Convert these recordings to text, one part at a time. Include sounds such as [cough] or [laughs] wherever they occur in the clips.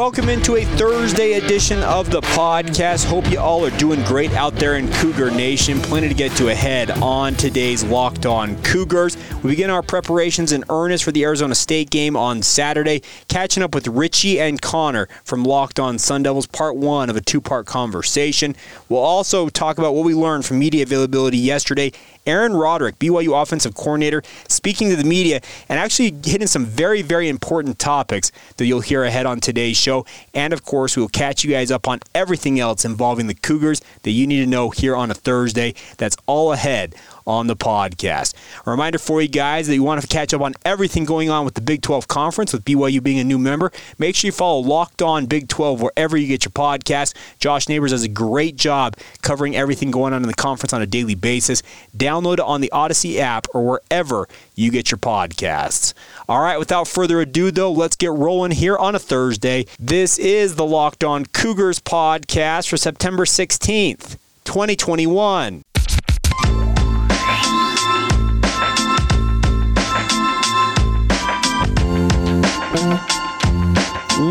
Welcome into a Thursday edition of the podcast. Hope you all are doing great out there in Cougar Nation. Plenty to get to ahead on today's Locked On Cougars. We begin our preparations in earnest for the Arizona State game on Saturday, catching up with Richie and Connor from Locked On Sun Devils, part one of a two part conversation. We'll also talk about what we learned from media availability yesterday Aaron Roderick, BYU offensive coordinator, speaking to the media and actually hitting some very, very important topics that you'll hear ahead on today's show. And of course, we'll catch you guys up on everything else involving the Cougars that you need to know here on a Thursday. That's all ahead on the podcast. A reminder for you guys that you want to catch up on everything going on with the Big 12 Conference, with BYU being a new member. Make sure you follow Locked On Big 12 wherever you get your podcast. Josh Neighbors does a great job covering everything going on in the conference on a daily basis. Download it on the Audacy app or wherever you get your podcasts. All right, without further ado, though, let's get rolling here on a Thursday. This is the Locked On Cougars podcast for September 16th, 2021.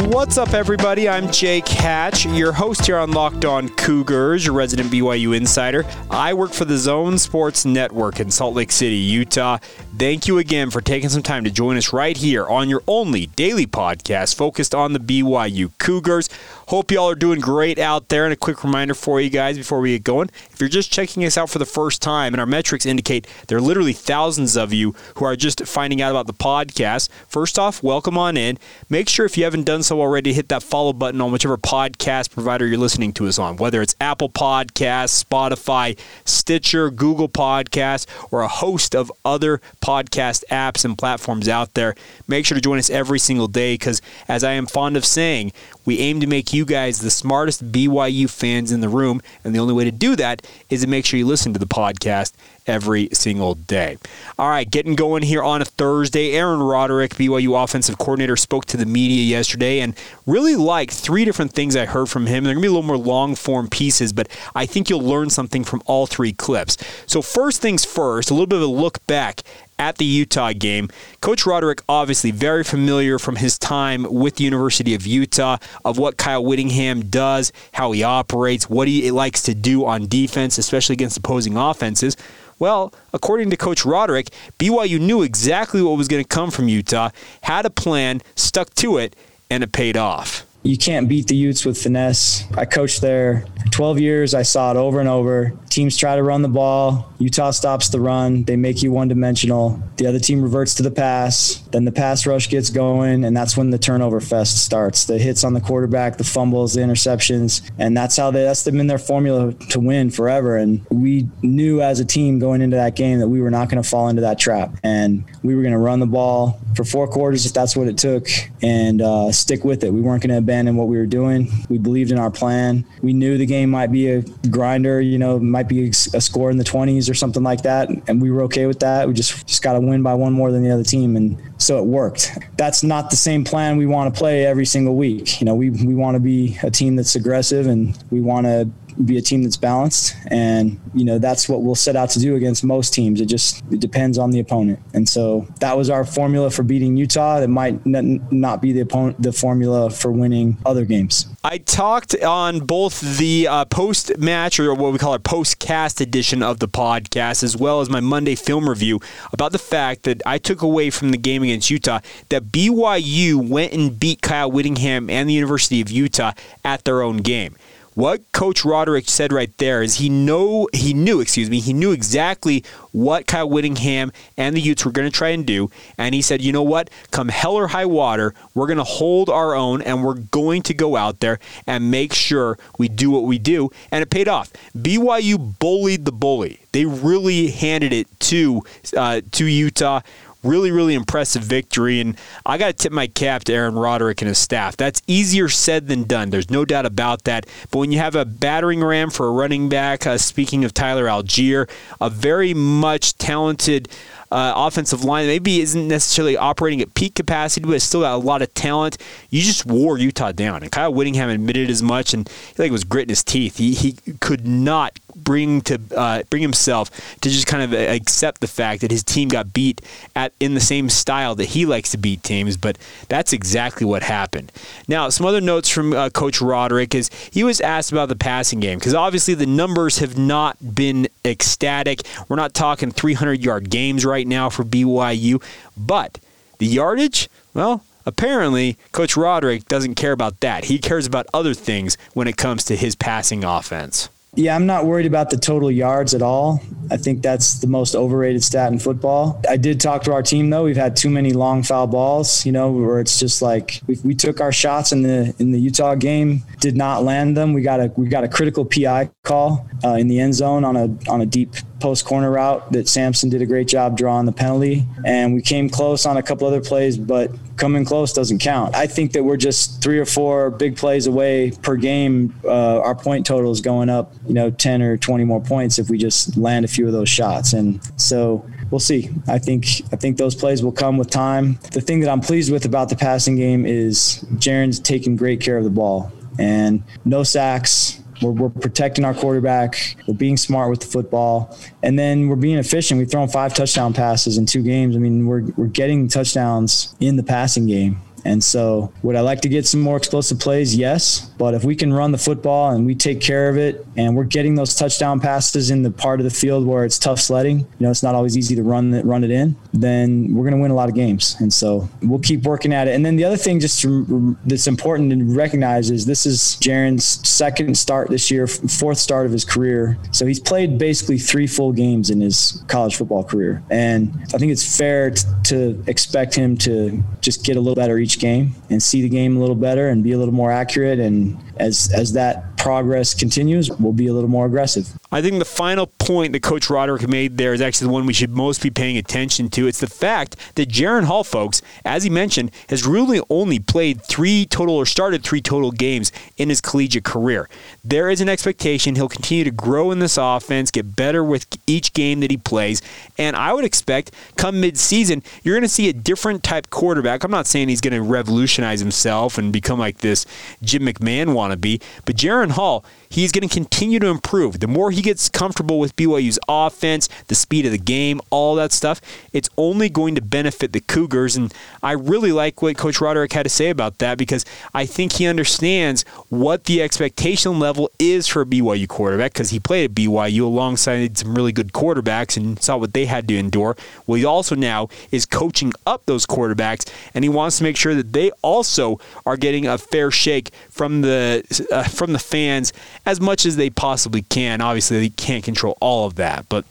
What's up, everybody? I'm Jake Hatch, your host here on Locked On Cougars, your resident BYU insider. I work for the Zone Sports Network in Salt Lake City, Utah. Thank you again for taking some time to join us right here on your only daily podcast focused on the BYU Cougars. Hope y'all are doing great out there. And a quick reminder for you guys before we get going if you're just checking us out for the first time, and our metrics indicate there are literally thousands of you who are just finding out about the podcast, first off, welcome on in. Make sure if you haven't done so already, hit that follow button on whichever podcast provider you're listening to us on, whether it's Apple Podcasts, Spotify, Stitcher, Google Podcasts, or a host of other podcast apps and platforms out there. Make sure to join us every single day because, as I am fond of saying, we aim to make you guys the smartest BYU fans in the room, and the only way to do that is to make sure you listen to the podcast every single day. All right, getting going here on a Thursday. Aaron Roderick, BYU offensive coordinator, spoke to the media yesterday and really liked three different things I heard from him. They're going to be a little more long form pieces, but I think you'll learn something from all three clips. So, first things first, a little bit of a look back at the Utah game. Coach Roderick, obviously very familiar from his time with the University of Utah of what Kyle Whittingham does, how he operates, what he likes to do on defense, especially against opposing offenses. Well, according to Coach Roderick, BYU knew exactly what was going to come from Utah, had a plan, stuck to it, and it paid off you can't beat the Utes with finesse. I coached there 12 years. I saw it over and over. Teams try to run the ball. Utah stops the run. They make you one dimensional. The other team reverts to the pass. Then the pass rush gets going, and that's when the turnover fest starts. The hits on the quarterback, the fumbles, the interceptions, and that's how they that's been their formula to win forever. And we knew as a team going into that game that we were not going to fall into that trap, and we were going to run the ball for four quarters if that's what it took, and uh, stick with it. We weren't going to abandon what we were doing. We believed in our plan. We knew the game might be a grinder, you know, might be a score in the 20s or something like that, and we were okay with that. We just just got to win by one more than the other team, and so it worked. That's not the same plan we want to play every single week. You know, we we want to be a team that's aggressive, and we want to be a team that's balanced and you know that's what we'll set out to do against most teams. It just it depends on the opponent. And so that was our formula for beating utah. It might not be the opponent the formula for winning other games. I talked on both the uh, post match or what we call our post cast edition of the podcast as well as my monday film review about the fact that i took away from the game against utah that byu went and beat kyle whittingham and the university of utah at their own game what Coach Roderick said right there is he know he knew, excuse me, he knew exactly what Kyle Whittingham and the Utes were going to try and do, and he said, you know what, come hell or high water, we're going to hold our own, and we're going to go out there and make sure we do what we do, and it paid off. BYU bullied the bully. They really handed it to uh, to Utah really, really impressive victory. And I got to tip my cap to Aaron Roderick and his staff. That's easier said than done. There's no doubt about that. But when you have a battering ram for a running back, uh, speaking of Tyler Allgeier, a very much talented uh, offensive line maybe isn't necessarily operating at peak capacity, but still got a lot of talent. You just wore Utah down, and Kyle Whittingham admitted as much, and think it was gritting his teeth. He he could not bring to uh, bring himself to just kind of accept the fact that his team got beat at in the same style that he likes to beat teams. But that's exactly what happened. Now, some other notes from uh, Coach Roderick is he was asked about the passing game because obviously the numbers have not been ecstatic. We're not talking 300 yard games right now for BYU, but the yardage, well, apparently Coach Roderick doesn't care about that. He cares about other things when it comes to his passing offense. Yeah, I'm not worried about the total yards at all. I think that's the most overrated stat in football. I did talk to our team though. We've had too many long foul balls, you know, where it's just like we, we took our shots in the in the Utah game, did not land them. We got a we got a critical PI call uh, in the end zone on a on a deep post corner route that Samson did a great job drawing the penalty, and we came close on a couple other plays, but coming close doesn't count. I think that we're just three or four big plays away per game. Uh, our point total is going up, you know, 10 or 20 more points if we just land a few of those shots. And so we'll see. I think I think those plays will come with time. The thing that I'm pleased with about the passing game is Jaren's taking great care of the ball and no sacks, we're, we're, protecting our quarterback. We're being smart with the football, and then we're being efficient. We've thrown five touchdown passes in two games. I mean, we're we're getting touchdowns in the passing game. And so, would I like to get some more explosive plays? Yes. But if we can run the football and we take care of it and we're getting those touchdown passes in the part of the field where it's tough sledding, you know, it's not always easy to run it, run it in, then we're going to win a lot of games. And so, we'll keep working at it. And then the other thing just to, that's important to recognize is this is Jaren's second start this year, fourth start of his career. So, he's played basically three full games in his college football career. And I think it's fair to, to expect him to just get a little better each each game and see the game a little better and be a little more accurate. And as as that progress continues, we'll be a little more aggressive. I think the final point that Coach Roderick made there is actually the one we should most be paying attention to. It's the fact that Jaren Hall, folks, as he mentioned, has really only played three total or started three total games in his collegiate career. There is an expectation he'll continue to grow in this offense, get better with each game that he plays, and I would expect come midseason, you're going to see a different type quarterback. I'm not saying he's going to revolutionize himself and become like this Jim McMahon wannabe, but Jaren Hall, he's going to continue to improve. The more he gets comfortable with BYU's offense, the speed of the game, all that stuff, it's only going to benefit the Cougars. And I really like what Coach Roderick had to say about that because I think he understands what the expectation level is for a BYU quarterback because he played at BYU alongside some really good quarterbacks and saw what they had to endure. Well, he also now is coaching up those quarterbacks and he wants to make sure that they also are getting a fair shake from the uh, from the fans as much as they possibly can. Obviously, they can't control all of that, but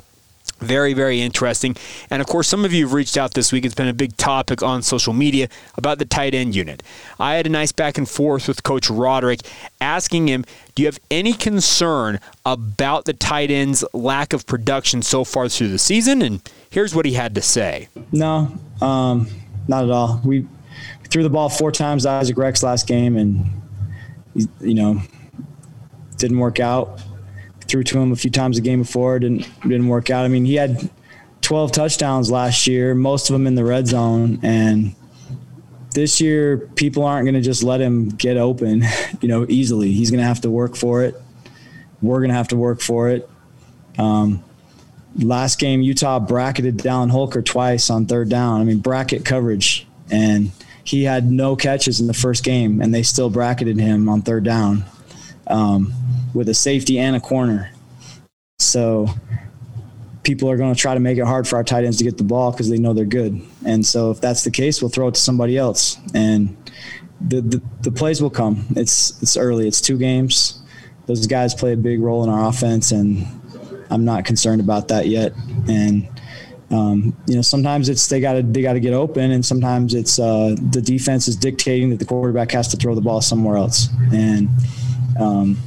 very, very interesting. And of course, some of you have reached out this week. It's been a big topic on social media about the tight end unit. I had a nice back and forth with Coach Roderick asking him, Do you have any concern about the tight end's lack of production so far through the season? And here's what he had to say No, um, not at all. We threw the ball four times to Isaac Rex last game, and, you know, didn't work out. Threw to him a few times the game before, didn't didn't work out. I mean, he had 12 touchdowns last year, most of them in the red zone, and this year people aren't going to just let him get open, [laughs] you know, easily. He's going to have to work for it. We're going to have to work for it. Um, last game, Utah bracketed Dallin Holker twice on third down. I mean, bracket coverage, and he had no catches in the first game, and they still bracketed him on third down. Um, with a safety and a corner. So people are going to try to make it hard for our tight ends to get the ball because they know they're good. And so if that's the case, we'll throw it to somebody else. And the, the, the plays will come. It's it's early. It's two games. Those guys play a big role in our offense, and I'm not concerned about that yet. And um, you know, sometimes it's they got to they got to get open, and sometimes it's uh, the defense is dictating that the quarterback has to throw the ball somewhere else. And um,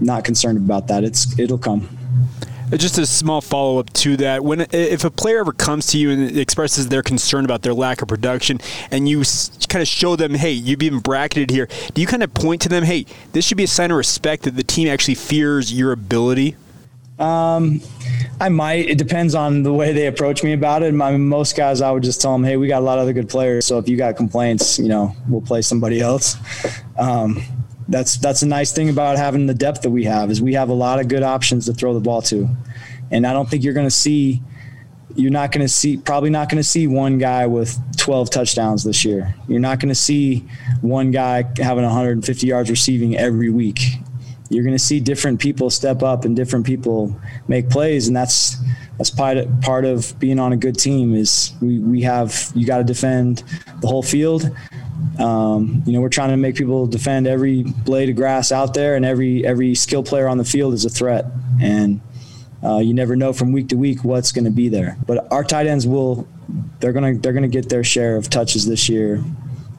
not concerned about that. It's it'll come. Just a small follow up to that. When if a player ever comes to you and expresses their concern about their lack of production, and you kind of show them, "Hey, you've been bracketed here," do you kind of point to them, "Hey, this should be a sign of respect that the team actually fears your ability"? Um, I might. It depends on the way they approach me about it. Mean, most guys, I would just tell them, "Hey, we got a lot of other good players. So if you got complaints, you know, we'll play somebody else." Um, that's that's a nice thing about having the depth that we have is we have a lot of good options to throw the ball to, and I don't think you're going to see. You're not going to see probably not going to see one guy with 12 touchdowns this year. You're not going to see one guy having 150 yards receiving every week you're going to see different people step up and different people make plays, and that's that's part of, part of being on a good team. Is we we have you got to defend the whole field. Um, you know, we're trying to make people defend every blade of grass out there, and every every skill player on the field is a threat. And uh, you never know from week to week what's going to be there. But our tight ends will they're gonna they're gonna get their share of touches this year,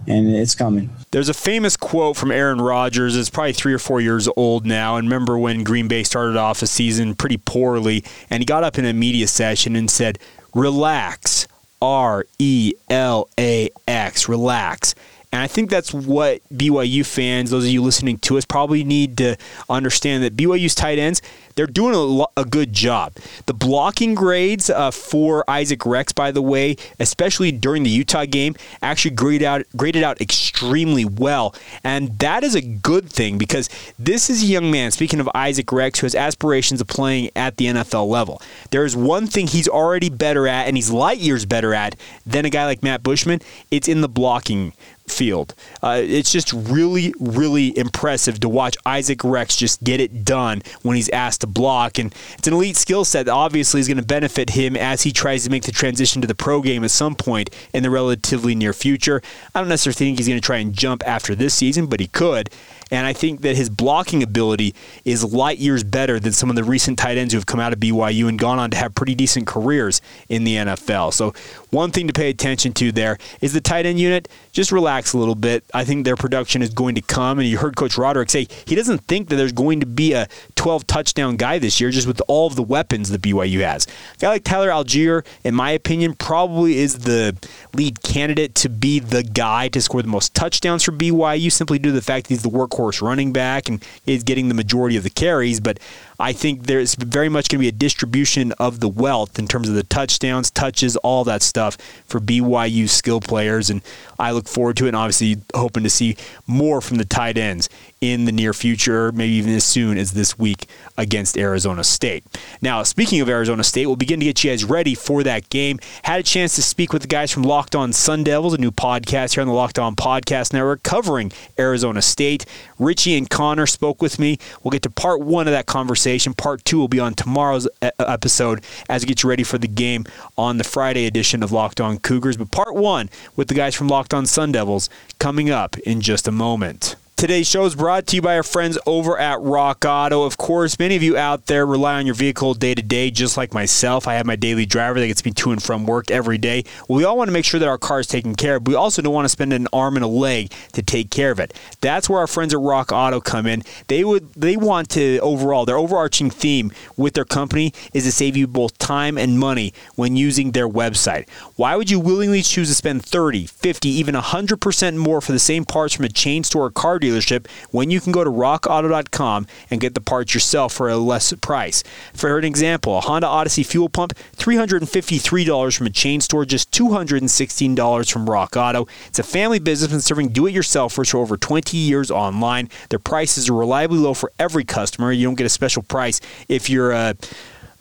and it's coming. There's a famous quote from Aaron Rodgers. It's probably three or four years old now. And remember when Green Bay started off a season pretty poorly, and he got up in a media session and said, "Relax, R E L A X, relax." And I think that's what BYU fans, those of you listening to us, probably need to understand that BYU's tight ends, they're doing a, lo- a good job. The blocking grades uh, for Isaac Rex, by the way, especially during the Utah game, actually graded out, graded out extremely well. And that is a good thing because this is a young man, speaking of Isaac Rex, who has aspirations of playing at the NFL level. There is one thing he's already better at, and he's light years better at than a guy like Matt Bushman. It's in the blocking field. Uh, it's just really, really impressive to watch Isaac Rex just get it done when he's asked to block. And it's an elite skill set that obviously is going to benefit him as he tries to make the transition to the pro game at some point in the relatively near future. I don't necessarily think he's going to try and jump after this season, but he could. And I think that his blocking ability is light years better than some of the recent tight ends who have come out of BYU and gone on to have pretty decent careers in the NFL. So, one thing to pay attention to there is the tight end unit. Just relax a little bit. I think their production is going to come. And you heard Coach Roderick say he doesn't think that there's going to be a 12 touchdown guy this year just with all of the weapons that BYU has. A guy like Tyler Allgeier, in my opinion, probably is the lead candidate to be the guy to score the most touchdowns for BYU simply due to the fact that he's the workhorse running back and is getting the majority of the carries. But I think there's very much going to be a distribution of the wealth in terms of the touchdowns, touches, all that stuff for BYU skill players. And I look forward to it and obviously hoping to see more from the tight ends in the near future, maybe even as soon as this week against Arizona State. Now, speaking of Arizona State, we'll begin to get you guys ready for that game. Had a chance to speak with the guys from Locked On Sun Devils, a new podcast here on the Locked On Podcast Network covering Arizona State. Richie and Connor spoke with me. We'll get to part one of that conversation. Part two will be on tomorrow's uh, episode as we get you ready for the game on the Friday edition of Locked On Cougars. But part one with the guys from Locked On Sun Devils coming up in just a moment. Today's show is brought to you by our friends over at Rock Auto. Of course, many of you out there rely on your vehicle day to day, just like myself. I have my daily driver that gets me to and from work every day. We all want to make sure that our car is taken care of, but we also don't want to spend an arm and a leg to take care of it. That's where our friends at Rock Auto come in. They would they want to overall their overarching theme with their company is to save you both time and money when using their website. Why would you willingly choose to spend 30, 50, even 100% more for the same parts from a chain store or car dealer dealership when you can go to rockauto.com and get the parts yourself for a less price. For an example, a Honda Odyssey fuel pump, $353 from a chain store, just $216 from Rock Auto. It's a family business and serving do-it-yourselfers for over 20 years online. Their prices are reliably low for every customer. You don't get a special price if you're a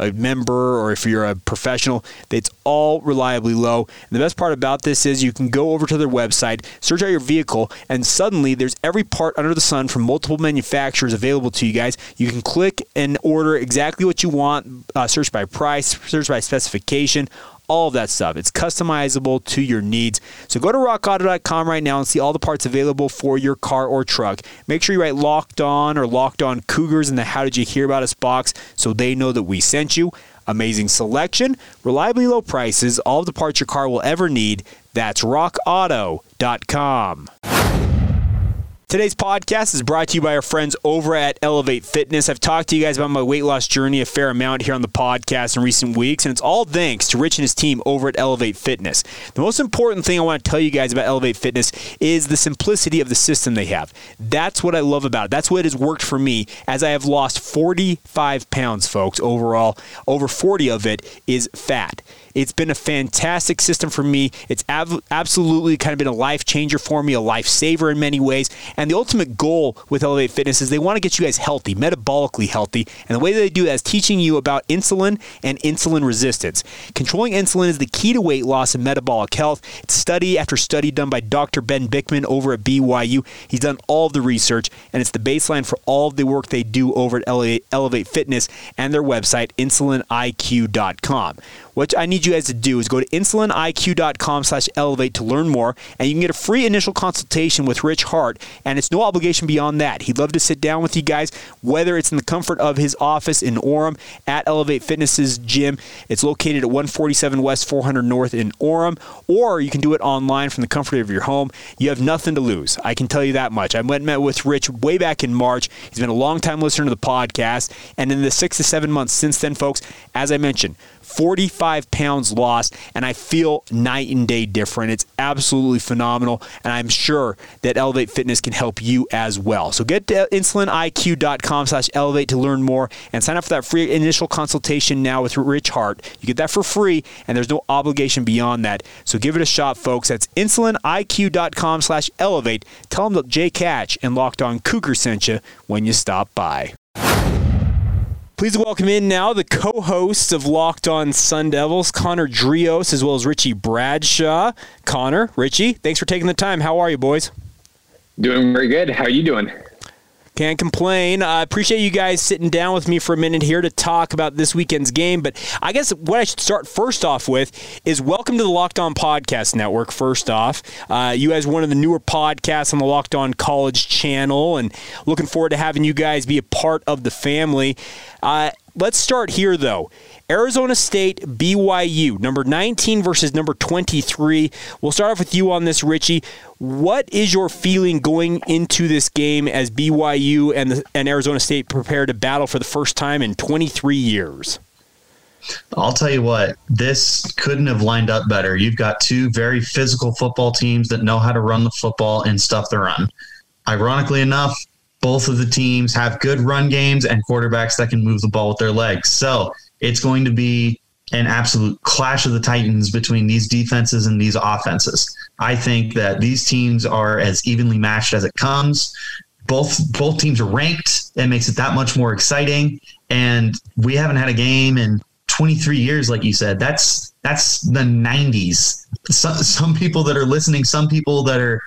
a member or if you're a professional, it's all reliably low. And the best part about this is you can go over to their website, search out your vehicle, and suddenly there's every part under the sun from multiple manufacturers available to you guys. You can click and order exactly what you want, uh, search by price, search by specification all of that stuff. It's customizable to your needs. So go to rockauto.com right now and see all the parts available for your car or truck. Make sure you write locked on or locked on cougars in the how did you hear about us box so they know that we sent you. Amazing selection, reliably low prices, all of the parts your car will ever need. That's rockauto.com. Today's podcast is brought to you by our friends over at Elevate Fitness. I've talked to you guys about my weight loss journey a fair amount here on the podcast in recent weeks, and it's all thanks to Rich and his team over at Elevate Fitness. The most important thing I want to tell you guys about Elevate Fitness is the simplicity of the system they have. That's what I love about it. That's what has worked for me as I have lost 45 pounds, folks, overall. Over 40 of it is fat. It's been a fantastic system for me. It's ab- absolutely kind of been a life changer for me, a lifesaver in many ways. And the ultimate goal with Elevate Fitness is they want to get you guys healthy, metabolically healthy. And the way they do that is teaching you about insulin and insulin resistance. Controlling insulin is the key to weight loss and metabolic health. It's study after study done by Dr. Ben Bikman over at BYU. He's done all the research, and it's the baseline for all of the work they do over at Elevate, Elevate Fitness and their website, insuliniq.com. What I need you guys to do is go to insuliniq.com slash elevate to learn more, and you can get a free initial consultation with Rich Hart, and it's no obligation beyond that. He'd love to sit down with you guys, whether it's in the comfort of his office in Orem at Elevate Fitness's gym. It's located at 147 West 400 North in Orem, or you can do it online from the comfort of your home. You have nothing to lose. I can tell you that much. I went met with Rich way back in March. He's been a long time listener to the podcast, and in the six to seven months since then, folks, as I mentioned, 45 pounds lost, and I feel night and day different. It's absolutely phenomenal, and I'm sure that Elevate Fitness can help you as well. So get to insuliniq.com slash elevate to learn more and sign up for that free initial consultation now with Rich Hart. You get that for free, and there's no obligation beyond that. So give it a shot, folks. That's insuliniq.com slash elevate. Tell them that Jake Hatch and Locked On Cougar sent you when you stop by. Please welcome in now the co-hosts of Locked On Sun Devils, Connor Drios, as well as Richie Bradshaw. Connor, Richie, thanks for taking the time. How are you, boys? Doing very good. How are you doing? Can't complain. I uh, appreciate you guys sitting down with me for a minute here to talk about this weekend's game. But I guess what I should start first off with is welcome to the Locked On Podcast Network. First off, uh, you guys one of the newer podcasts on the Locked On College channel, and looking forward to having you guys be a part of the family. Uh, let's start here, though. Arizona State, BYU, number 19 versus number 23. We'll start off with you on this, Richie. What is your feeling going into this game as BYU and, the, and Arizona State prepare to battle for the first time in 23 years? I'll tell you what, this couldn't have lined up better. You've got two very physical football teams that know how to run the football and stuff the run. Ironically enough, both of the teams have good run games and quarterbacks that can move the ball with their legs. So it's going to be an absolute clash of the titans between these defenses and these offenses. I think that these teams are as evenly matched as it comes. Both both teams are ranked. It makes it that much more exciting. And we haven't had a game in 23 years, like you said. That's that's the 90s. Some, some people that are listening, some people that are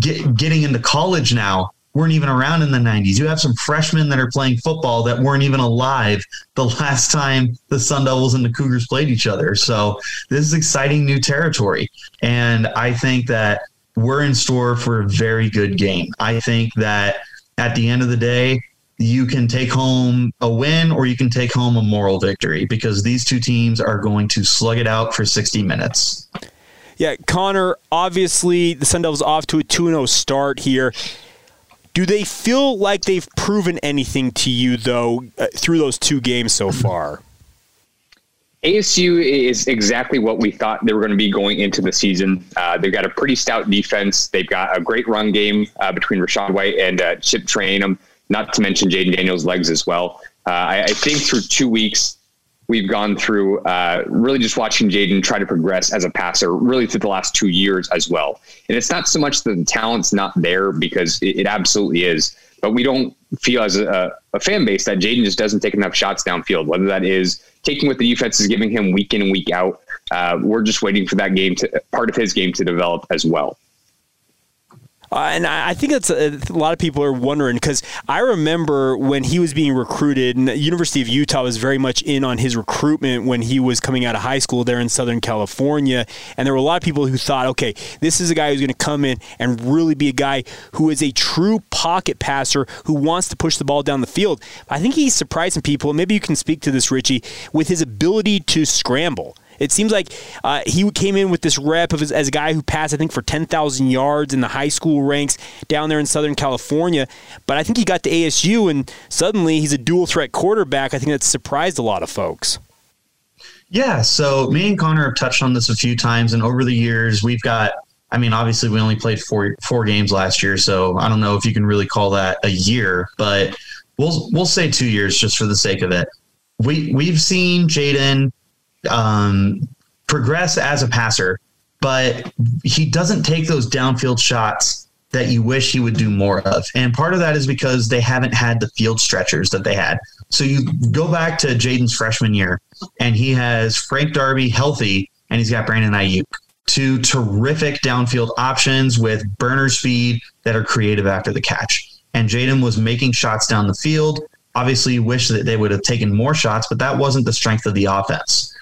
get, getting into college now weren't even around in the 90s. You have some freshmen that are playing football that weren't even alive the last time the Sun Devils and the Cougars played each other. So this is exciting new territory. And I think that we're in store for a very good game. I think that at the end of the day, you can take home a win or you can take home a moral victory because these two teams are going to slug it out for 60 minutes. Yeah, Connor, obviously the Sun Devils off to a 2 0 start here. Do they feel like they've proven anything to you, though, uh, through those two games so far? ASU is exactly what we thought they were going to be going into the season. Uh, they've got a pretty stout defense. They've got a great run game uh, between Rachaad White and uh, Chip Trayanum, not to mention Jayden Daniels' legs as well. Uh, I, I, think through two weeks, we've gone through uh, really just watching Jayden try to progress as a passer, really through the last two years as well. And it's not so much that the talent's not there because it, it absolutely is, but we don't feel as a, a fan base that Jayden just doesn't take enough shots downfield, whether that is taking what the defense is giving him week in and week out. Uh, we're just waiting for that game to part of his game to develop as well. Uh, and I think that's a, a, lot of people are wondering because I remember when he was being recruited, and the University of Utah was very much in on his recruitment when he was coming out of high school there in Southern California. And there were a lot of people who thought, okay, this is a guy who's going to come in and really be a guy who is a true pocket passer who wants to push the ball down the field. I think he's surprising people. Maybe you can speak to this, Richie, with his ability to scramble It seems like uh, he came in with this rep of as, as a guy who passed, I think, for 10,000 yards in the high school ranks down there in Southern California. But I think he got to ASU and suddenly he's a dual threat quarterback. I think that surprised a lot of folks. Yeah, so me and Connor have touched on this a few times, and over the years, we've got. I mean, obviously, we only played four four games last year, so I don't know if you can really call that a year, but we'll we'll say two years just for the sake of it. We we've seen Jayden um, progress as a passer, but he doesn't take those downfield shots that you wish he would do more of. And part of that is because they haven't had the field stretchers that they had. So you go back to Jayden's freshman year, and he has Frank Darby healthy, and he's got Brandon Aiyuk. Two terrific downfield options with burner speed that are creative after the catch. And Jayden was making shots down the field. Obviously, wish that they would have taken more shots, but that wasn't the strength of the offense.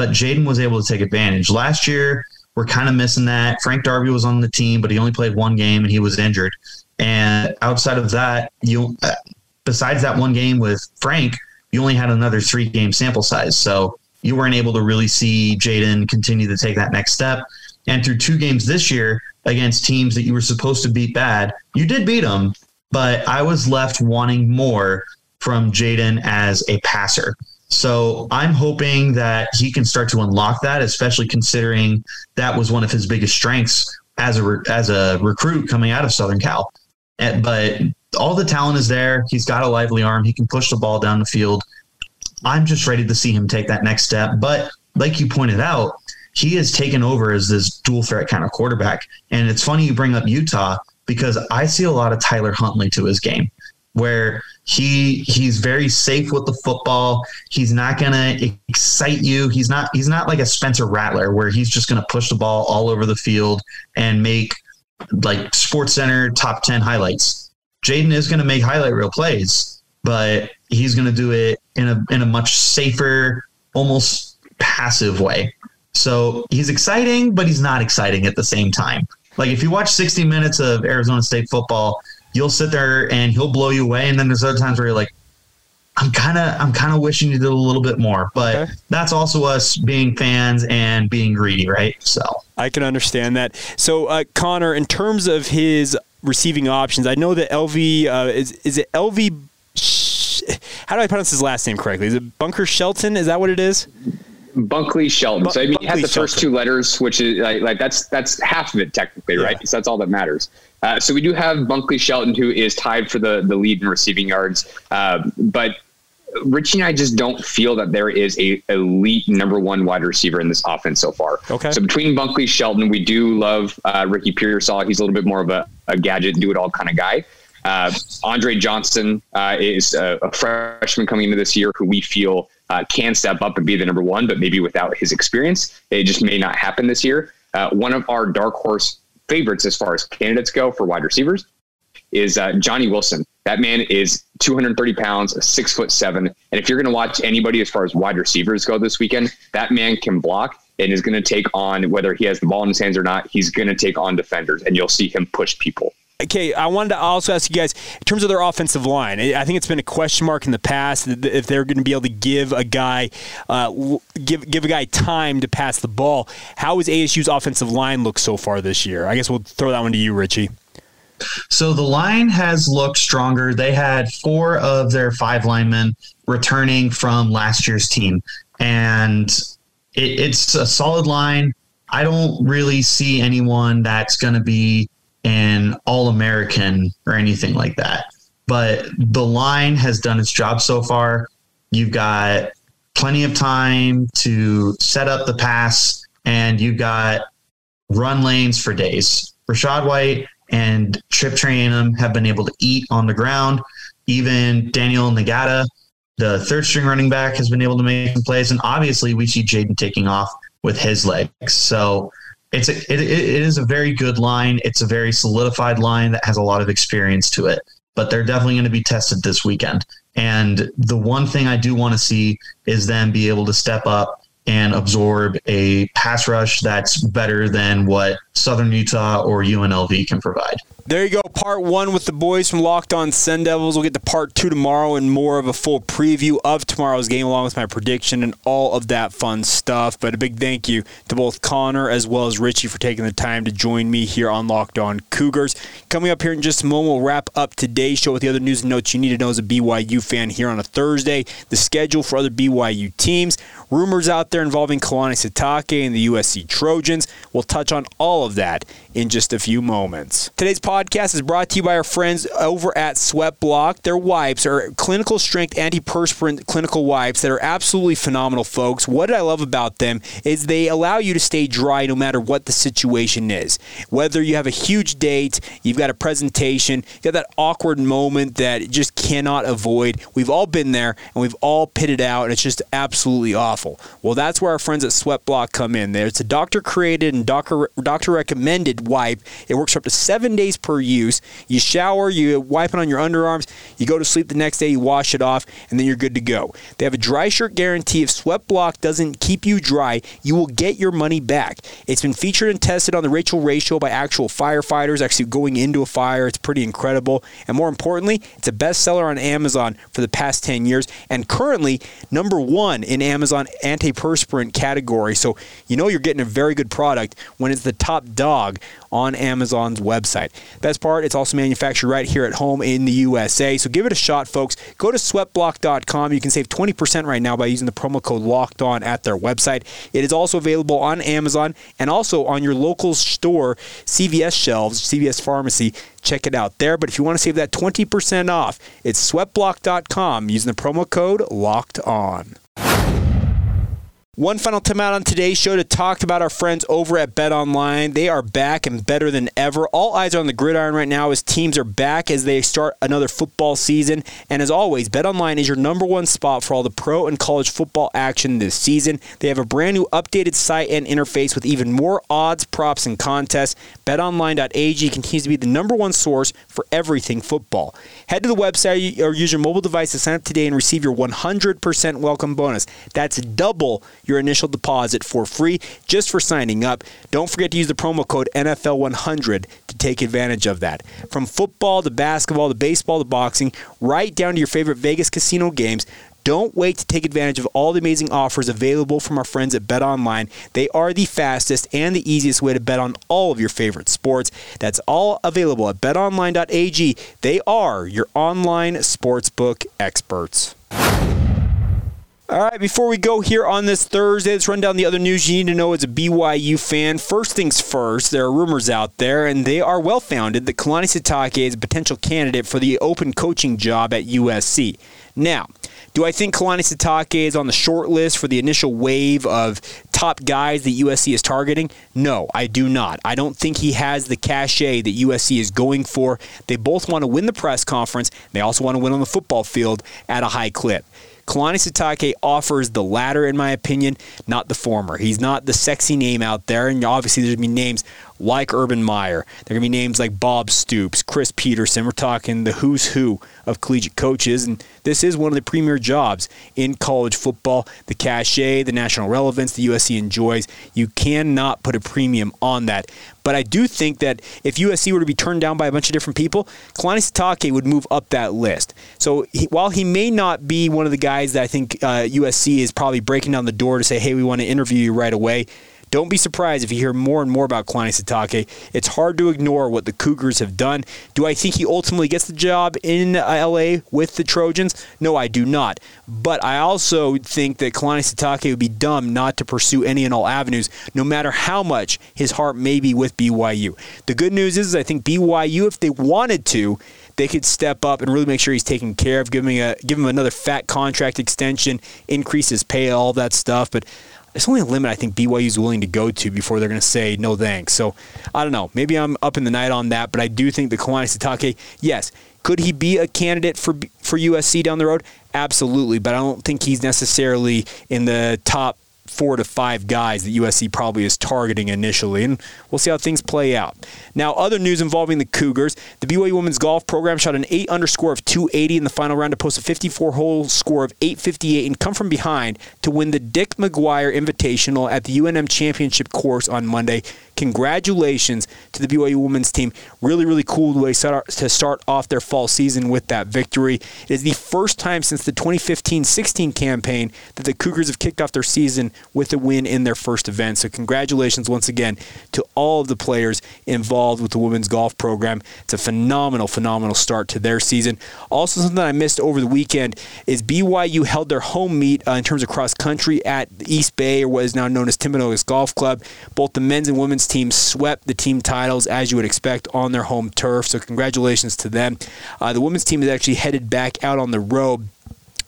But Jayden was able to take advantage. Last year, we're kind of missing that. Frank Darby was on the team, but he only played one game and he was injured. And outside of that, you uh, besides that one game with Frank, you only had another three game sample size. So you weren't able to really see Jayden continue to take that next step. And through two games this year against teams that you were supposed to beat bad, you did beat them, but I was left wanting more from Jayden as a passer. So I'm hoping that he can start to unlock that, especially considering that was one of his biggest strengths as a re- as a recruit coming out of Southern Cal. And, but all the talent is there. He's got a lively arm. He can push the ball down the field. I'm just ready to see him take that next step. But like you pointed out, he has taken over as this dual threat kind of quarterback. And it's funny you bring up Utah because I see a lot of Tyler Huntley to his game where he he's very safe with the football. He's not gonna excite you. He's not he's not like a Spencer Rattler where he's just gonna push the ball all over the field and make like Sports Center top ten highlights. Jayden is gonna make highlight reel plays, but he's gonna do it in a in a much safer, almost passive way. So he's exciting, but he's not exciting at the same time. Like if you watch 60 minutes of Arizona State football, you'll sit there and he'll blow you away. And then there's other times where you're like, I'm kind of I'm kind of wishing you did a little bit more, but okay. that's also us being fans and being greedy, right? So I can understand that. So uh, Connor, in terms of his receiving options, I know that LV uh, is is it LV. How do I pronounce his last name correctly? Is it Bunker Shelton? Is that what it is? Bunkley Shelton. so I mean, he has the first two letters, which is like, like, that's that's half of it technically, yeah. right? So that's all that matters. Uh, so we do have Bunkley Shelton, who is tied for the the lead in receiving yards, uh, but Richie and I just don't feel that there is a elite number one wide receiver in this offense so far. Okay. So between Bunkley Shelton, we do love uh, Ricky Pearsall. He's a little bit more of a, a gadget, do it all kind of guy. Uh, Andre Johnson uh, is a, a, freshman coming into this year who we feel uh, can step up and be the number one, but maybe without his experience, it just may not happen this year. Uh, one of our dark horse favorites as far as candidates go for wide receivers is uh, Johnny Wilson. That man is 230 pounds, six foot seven. And if you're going to watch anybody as far as wide receivers go this weekend, that man can block and is going to take on whether he has the ball in his hands or not. He's going to take on defenders, and you'll see him push people. Okay, I wanted to also ask you guys in terms of their offensive line. I think it's been a question mark in the past if they're going to be able to give a guy uh, give give a guy time to pass the ball. How has ASU's offensive line looked so far this year? I guess we'll throw that one to you, Richie. So the line has looked stronger. They had four of their five linemen returning from last year's team, and it, it's a solid line. I don't really see anyone that's going to be an All American or anything like that. But the line has done its job so far. You've got plenty of time to set up the pass, and you've got run lanes for days. Rachaad White and Chip Trayanum have been able to eat on the ground. Even Daniyel Ngata, the third string running back, has been able to make some plays. And obviously, we see Jayden taking off with his legs. So it's a, it, it is a very good line. It's a very solidified line that has a lot of experience to it. But they're definitely going to be tested this weekend. And the one thing I do want to see is them be able to step up and absorb a pass rush that's better than what Southern Utah or UNLV can provide. There you go. Part one with the boys from Locked On Sun Devils. We'll get to part two tomorrow and more of a full preview of tomorrow's game, along with my prediction and all of that fun stuff. But a big thank you to both Connor as well as Richie for taking the time to join me here on Locked On Cougars. Coming up here in just a moment, we'll wrap up today's show with the other news and notes you need to know as a BYU fan here on a Thursday. The schedule for other BYU teams, rumors out there involving Kalani Sitake and the USC Trojans. We'll touch on all of that in just a few moments. Today's podcast is brought to you by our friends over at Sweat Block. Their wipes are clinical strength antiperspirant clinical wipes that are absolutely phenomenal, folks. What I love about them is they allow you to stay dry no matter what the situation is. Whether you have a huge date, you've got a presentation, you've got that awkward moment that just cannot avoid. We've all been there and we've all pitted out, and it's just absolutely awful. Well, that's where our friends at Sweat Block come in. There, it's a doctor created and doctor doctor recommended wipe. It works for up to seven days per use. You shower, you wipe it on your underarms, you go to sleep the next day, you wash it off, and then you're good to go. They have a dry shirt guarantee. If Sweat Block doesn't keep you dry, you will get your money back. It's been featured and tested on the Rachael Ray show by actual firefighters actually going into a fire. It's pretty incredible. And more importantly, it's a bestseller on Amazon for the past 10 years and currently number one in Amazon antiperspirant category. So you know you're getting a very good product when it's the top dog on Amazon's website. Best part, it's also manufactured right here at home in the USA. So give it a shot, folks. Go to sweatblock.com. You can save 20% right now by using the promo code locked on at their website. It is also available on Amazon and also on your local store, CVS shelves, CVS pharmacy. Check it out there. But if you want to save that 20% off, it's sweatblock.com using the promo code locked on. One final time out on today's show to talk about our friends over at Bet Online. They are back and better than ever. All eyes are on the gridiron right now as teams are back as they start another football season. And as always, Bet Online is your number one spot for all the pro and college football action this season. They have a brand new updated site and interface with even more odds, props, and contests. BetOnline.ag continues to be the number one source for everything football. Head to the website or use your mobile device to sign up today and receive your 100% welcome bonus. That's double your initial deposit for free just for signing up. Don't forget to use the promo code NFL100 to take advantage of that. From football to basketball to baseball to boxing, right down to your favorite Vegas casino games. Don't wait to take advantage of all the amazing offers available from our friends at Bet Online. They are the fastest and the easiest way to bet on all of your favorite sports. That's all available at betonline.ag. They are your online sportsbook experts. All right, before we go here on this Thursday, let's run down the other news you need to know as a BYU fan. First things first, there are rumors out there, and they are well founded, that Kalani Sitake is a potential candidate for the open coaching job at USC. Now, do I think Kalani Sitake is on the short list for the initial wave of top guys that USC is targeting? No, I do not. I don't think he has the cachet that USC is going for. They both want to win the press conference. They also want to win on the football field at a high clip. Kalani Sitake offers the latter, in my opinion, not the former. He's not the sexy name out there, and obviously there's going to be names like Urban Meyer. There are going to be names like Bob Stoops, Chris Petersen. We're talking the who's who of collegiate coaches, and this is one of the premier jobs in college football. The cachet, the national relevance the USC enjoys, you cannot put a premium on that. But I do think that if USC were to be turned down by a bunch of different people, Kalani Sitake would move up that list. So he, while he may not be one of the guys that I think uh, USC is probably breaking down the door to say, hey, we want to interview you right away, don't be surprised if you hear more and more about Kalani Sitake. It's hard to ignore what the Cougars have done. Do I think he ultimately gets the job in uh, LA with the Trojans? No, I do not. But I also think that Kalani Sitake would be dumb not to pursue any and all avenues, no matter how much his heart may be with BYU. The good news is, I think BYU, if they wanted to, they could step up and really make sure he's taken care of, him, a, give him another fat contract extension, increase his pay, all that stuff. But there's only a limit I think BYU is willing to go to before they're going to say no thanks. So I don't know. Maybe I'm up in the night on that, but I do think the Kalani Sitake, yes, could he be a candidate for for USC down the road? Absolutely, but I don't think he's necessarily in the top four to five guys that USC probably is targeting initially, and we'll see how things play out. Now, other news involving the Cougars: the BYU women's golf program shot an eight underscore of 280 in the final round to post a 54 hole score of 858 and come from behind to win the Dick McGuire Invitational at the UNM Championship course on Monday. Congratulations to the BYU women's team. Really, really cool way to start off their fall season with that victory. It is the first time since the 2015 16 campaign that the Cougars have kicked off their season with a win in their first event. So, congratulations once again to all of the players involved with the women's golf program. It's a phenomenal, phenomenal start to their season. Also, something I missed over the weekend is BYU held their home meet uh, in terms of cross country at East Bay, or what is now known as Timpanogos Golf Club. Both the men's and women's teams swept the team titles as you would expect on their home turf. So congratulations to them. Uh, the women's team is actually headed back out on the road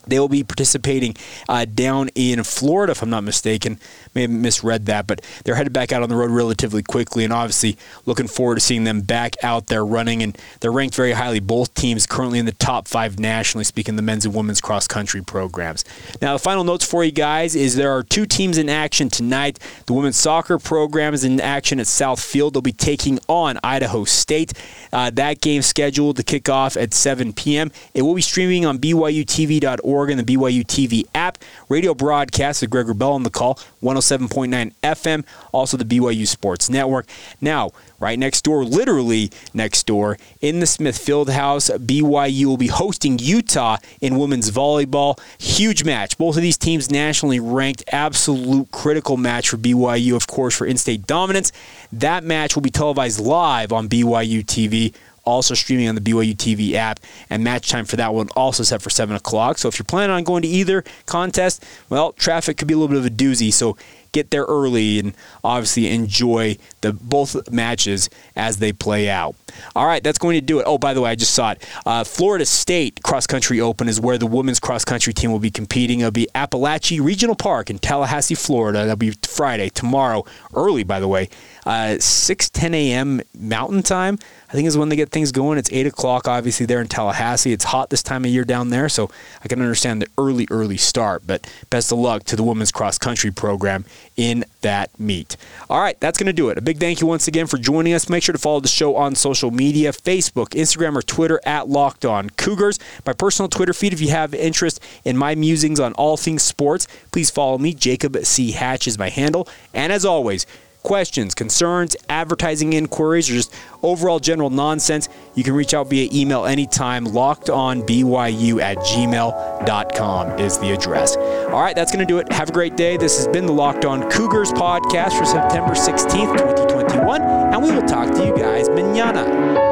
they will be participating uh, down in Florida, if I'm not mistaken. May have misread that, but they're headed back out on the road relatively quickly, and obviously looking forward to seeing them back out there running. And they're ranked very highly. Both teams currently in the top five nationally, speaking the men's and women's cross country programs. Now, the final notes for you guys is there are two teams in action tonight. The women's soccer program is in action at Southfield. They'll be taking on Idaho State. Uh, that game scheduled to kick off at 7 p.m. It will be streaming on BYUTV.org and the BYU TV app, radio broadcast with Greg Wrubell on the call, 107.9 FM, also the BYU Sports Network. Now, right next door, literally next door, in the Smith Fieldhouse, BYU will be hosting Utah in women's volleyball. Huge match. Both of these teams nationally ranked, absolute critical match for BYU, of course, for in state dominance. That match will be televised live on BYU TV also streaming on the BYU TV app. And match time for that one also set for 7 o'clock. So if you're planning on going to either contest, well, traffic could be a little bit of a doozy. So get there early and obviously enjoy the both matches as they play out. All right, that's going to do it. Oh, by the way, I just saw it. Uh, Florida State Cross Country Open is where the women's cross country team will be competing. It'll be Apalachee Regional Park in Tallahassee, Florida. That'll be Friday, tomorrow, early, by the way, uh, 6 10 a.m. Mountain Time. I think is when they get things going. It's 8 o'clock, obviously, there in Tallahassee. It's hot this time of year down there, so I can understand the early, early start. But best of luck to the women's cross country program in that meet. All right, that's going to do it. A big thank you once again for joining us. Make sure to follow the show on social media Facebook, Instagram, or Twitter at Locked On Cougars. My personal Twitter feed, if you have interest in my musings on all things sports, please follow me. Jacob C. Hatch is my handle. And as always, questions, concerns, advertising inquiries, or just overall general nonsense, you can reach out via email anytime. LockedOnBYU at gmail.com is the address. All right, that's going to do it. Have a great day. This has been the Locked On Cougars podcast for September 16th, 2021, and we will talk to you guys manana.